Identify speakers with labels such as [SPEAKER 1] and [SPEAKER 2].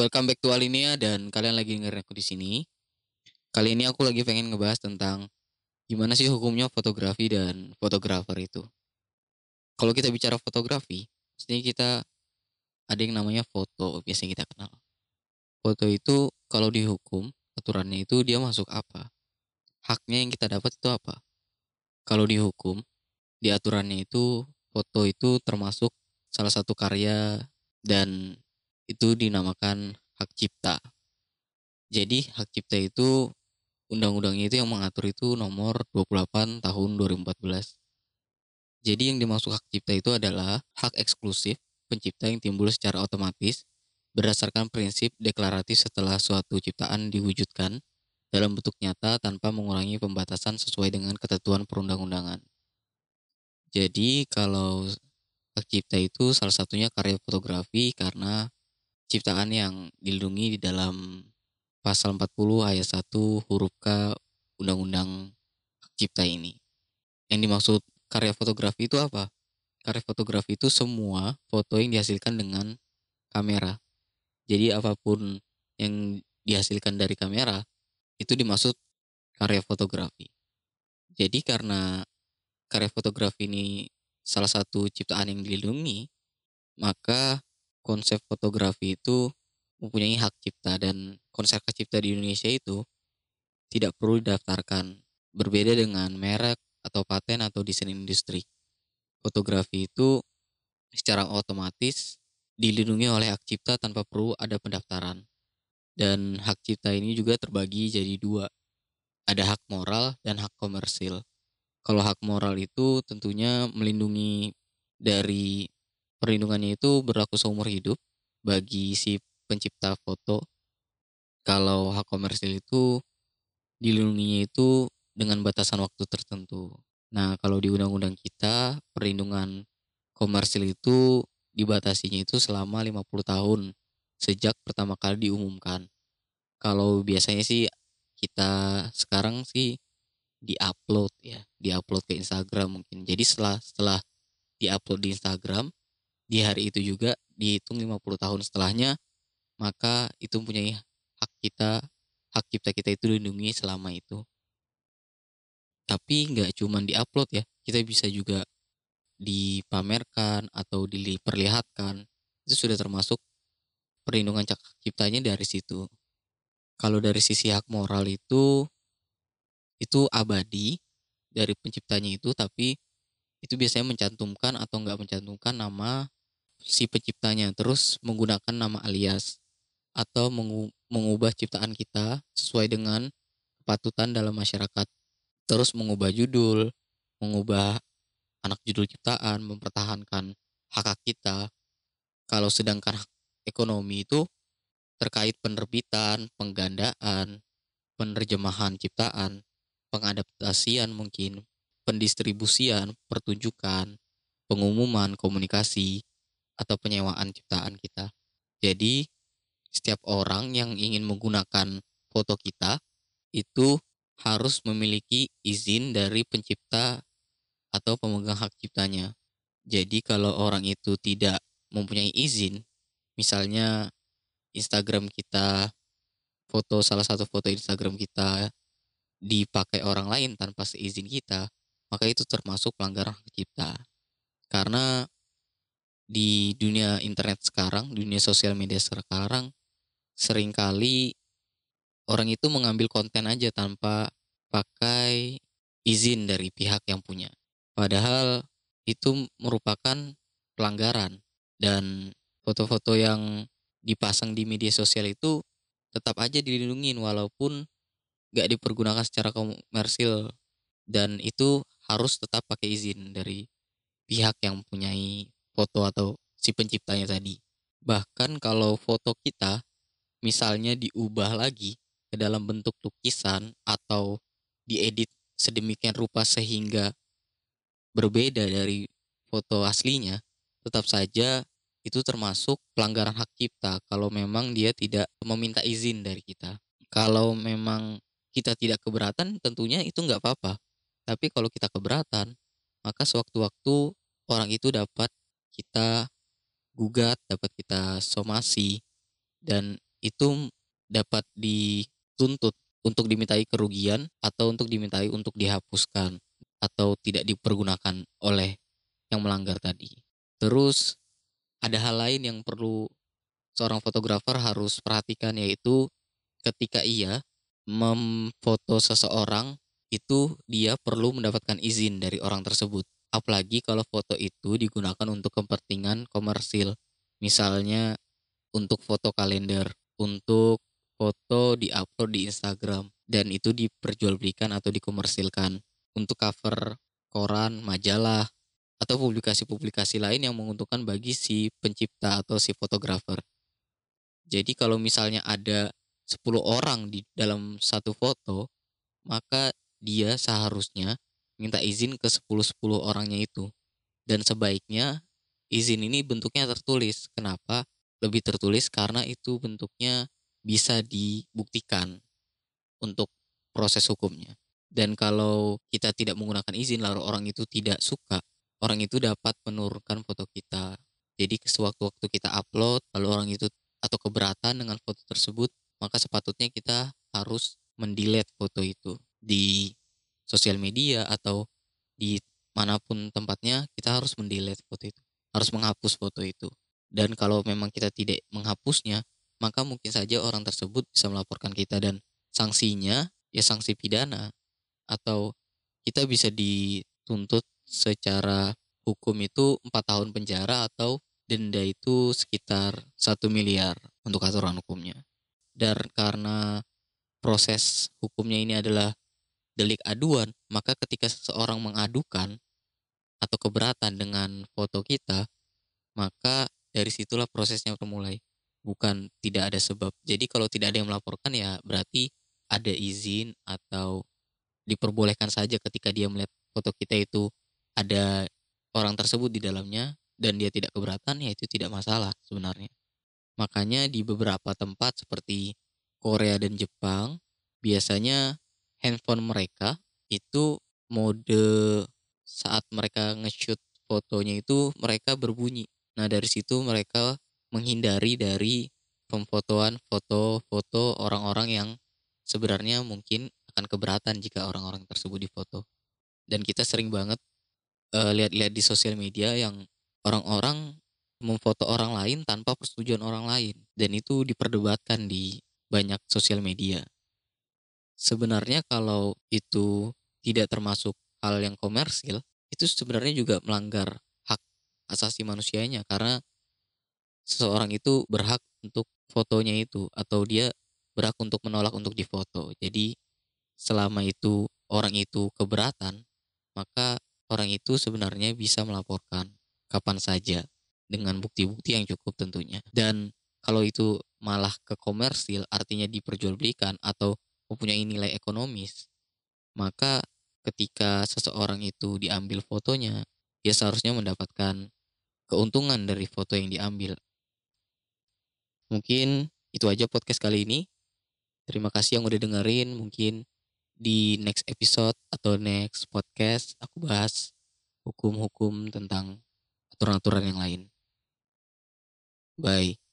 [SPEAKER 1] Welcome back to Alinea dan kalian lagi dengerin aku di sini. Kali ini aku lagi pengen ngebahas tentang gimana sih hukumnya fotografi dan fotografer itu. Kalau kita bicara fotografi, pastinya kita ada yang namanya foto, biasanya kita kenal. Foto itu kalau dihukum, aturannya itu dia masuk apa? Haknya yang kita dapat itu apa? Kalau dihukum, di aturannya itu foto itu termasuk salah satu karya dan itu dinamakan hak cipta. Jadi hak cipta itu undang-undangnya itu yang mengatur itu nomor 28 tahun 2014. Jadi yang dimaksud hak cipta itu adalah hak eksklusif pencipta yang timbul secara otomatis berdasarkan prinsip deklaratif setelah suatu ciptaan diwujudkan dalam bentuk nyata tanpa mengurangi pembatasan sesuai dengan ketentuan perundang-undangan. Jadi kalau hak cipta itu salah satunya karya fotografi karena ciptaan yang dilindungi di dalam pasal 40 ayat 1 huruf K Undang-Undang Cipta ini. Yang dimaksud karya fotografi itu apa? Karya fotografi itu semua foto yang dihasilkan dengan kamera. Jadi apa pun yang dihasilkan dari kamera itu dimaksud karya fotografi. Jadi karena karya fotografi ini salah satu ciptaan yang dilindungi, maka konsep fotografi itu mempunyai hak cipta dan konsep hak cipta di Indonesia itu tidak perlu didaftarkan. Berbeda dengan merek atau paten atau desain industri. Fotografi itu secara otomatis dilindungi oleh hak cipta tanpa perlu ada pendaftaran. Dan hak cipta ini juga terbagi jadi dua. Ada hak moral dan hak komersil. Kalau hak moral itu tentunya melindungi dari perlindungannya itu berlaku seumur hidup bagi si pencipta foto. Kalau hak komersil itu dilindunginya itu dengan batasan waktu tertentu. Nah, kalau di undang-undang kita, perlindungan komersil itu dibatasinya itu selama 50 tahun sejak pertama kali diumumkan. Kalau biasanya sih kita sekarang sih diupload ya, diupload ke Instagram mungkin. Jadi setelah setelah diupload di Instagram, di hari itu juga dihitung 50 tahun setelahnya maka itu mempunyai hak kita hak cipta kita itu dilindungi selama itu. Tapi nggak cuma diupload ya kita bisa juga dipamerkan atau diperlihatkan itu sudah termasuk perlindungan hak ciptanya dari situ. Kalau dari sisi hak moral itu itu abadi dari penciptanya itu tapi itu biasanya mencantumkan atau nggak mencantumkan nama si penciptanya terus menggunakan nama alias atau mengubah ciptaan kita sesuai dengan kepatutan dalam masyarakat. Terus mengubah judul, mengubah anak judul ciptaan, mempertahankan hak hak kita. Kalau sedangkan ekonomi itu terkait penerbitan, penggandaan, penerjemahan ciptaan, pengadaptasian mungkin, pendistribusian, pertunjukan, pengumuman, komunikasi, atau penyewaan ciptaan kita. Jadi setiap orang yang ingin menggunakan foto kita itu harus memiliki izin dari pencipta atau pemegang hak ciptanya. Jadi kalau orang itu tidak mempunyai izin, misalnya Instagram kita, foto salah satu foto Instagram kita dipakai orang lain tanpa seizin kita, maka itu termasuk pelanggaran hak cipta. Karena di dunia internet sekarang, dunia sosial media sekarang, sering kali orang itu mengambil konten aja tanpa pakai izin dari pihak yang punya. Padahal itu merupakan pelanggaran dan foto-foto yang dipasang di media sosial itu tetap aja dilindungi walaupun gak dipergunakan secara komersil dan itu harus tetap pakai izin dari pihak yang mempunyai foto atau si penciptanya tadi. Bahkan kalau foto kita misalnya diubah lagi ke dalam bentuk lukisan atau diedit sedemikian rupa sehingga berbeda dari foto aslinya, tetap saja itu termasuk pelanggaran hak cipta kalau memang dia tidak meminta izin dari kita. Kalau memang kita tidak keberatan tentunya itu nggak apa-apa. Tapi kalau kita keberatan, maka sewaktu-waktu orang itu dapat kita gugat, dapat kita somasi dan itu dapat dituntut untuk dimintai kerugian atau untuk dimintai untuk dihapuskan atau tidak dipergunakan oleh yang melanggar tadi. Terus ada hal lain yang perlu seorang fotografer harus perhatikan yaitu ketika ia memfoto seseorang itu dia perlu mendapatkan izin dari orang tersebut. Apalagi kalau foto itu digunakan untuk kepentingan komersil. Misalnya untuk foto kalender, untuk foto di-upload di Instagram dan itu diperjualbelikan atau dikomersilkan untuk cover koran, majalah, atau publikasi-publikasi lain yang menguntungkan bagi si pencipta atau si fotografer. Jadi kalau misalnya ada 10 orang di dalam satu foto, maka dia seharusnya minta izin ke 10-10 orangnya itu. Dan sebaiknya izin ini bentuknya tertulis. Kenapa? Lebih tertulis karena itu bentuknya bisa dibuktikan untuk proses hukumnya. Dan kalau kita tidak menggunakan izin lalu orang itu tidak suka, orang itu dapat menurunkan foto kita. Jadi sewaktu-waktu kita upload, lalu orang itu atau keberatan dengan foto tersebut, maka sepatutnya kita harus mendelete foto itu di sosial media atau di mana pun tempatnya kita harus mendelete foto itu, harus menghapus foto itu. Dan kalau memang kita tidak menghapusnya, maka mungkin saja orang tersebut bisa melaporkan kita dan sanksinya ya sanksi pidana atau kita bisa dituntut secara hukum itu empat tahun penjara atau denda itu sekitar satu miliar untuk aturan hukumnya. Dan karena proses hukumnya ini adalah delik aduan, maka ketika seseorang mengadukan atau keberatan dengan foto kita, maka dari situlah prosesnya bermulai. Bukan tidak ada sebab. Jadi kalau tidak ada yang melaporkan ya berarti ada izin atau diperbolehkan saja ketika dia melihat foto kita itu ada orang tersebut di dalamnya dan dia tidak keberatan ya itu tidak masalah sebenarnya. Makanya di beberapa tempat seperti Korea dan Jepang biasanya handphone mereka itu mode saat mereka nge-shoot fotonya itu mereka berbunyi. Nah, dari situ mereka menghindari dari pemfotoan foto-foto orang-orang yang sebenarnya mungkin akan keberatan jika orang-orang tersebut difoto. Dan kita sering banget uh, lihat-lihat di sosial media yang orang-orang memfoto orang lain tanpa persetujuan orang lain dan itu diperdebatkan di banyak sosial media. Sebenarnya kalau itu tidak termasuk hal yang komersil, itu sebenarnya juga melanggar hak asasi manusianya karena seseorang itu berhak untuk fotonya itu atau dia berhak untuk menolak untuk difoto. Jadi selama itu orang itu keberatan, maka orang itu sebenarnya bisa melaporkan kapan saja dengan bukti-bukti yang cukup tentunya. Dan kalau itu malah ke komersil artinya diperjualbelikan atau mempunyai nilai ekonomis, maka ketika seseorang itu diambil fotonya, dia seharusnya mendapatkan keuntungan dari foto yang diambil. Mungkin itu aja podcast kali ini. Terima kasih yang udah dengerin. Mungkin di next episode atau next podcast aku bahas hukum-hukum tentang aturan-aturan yang lain. Bye.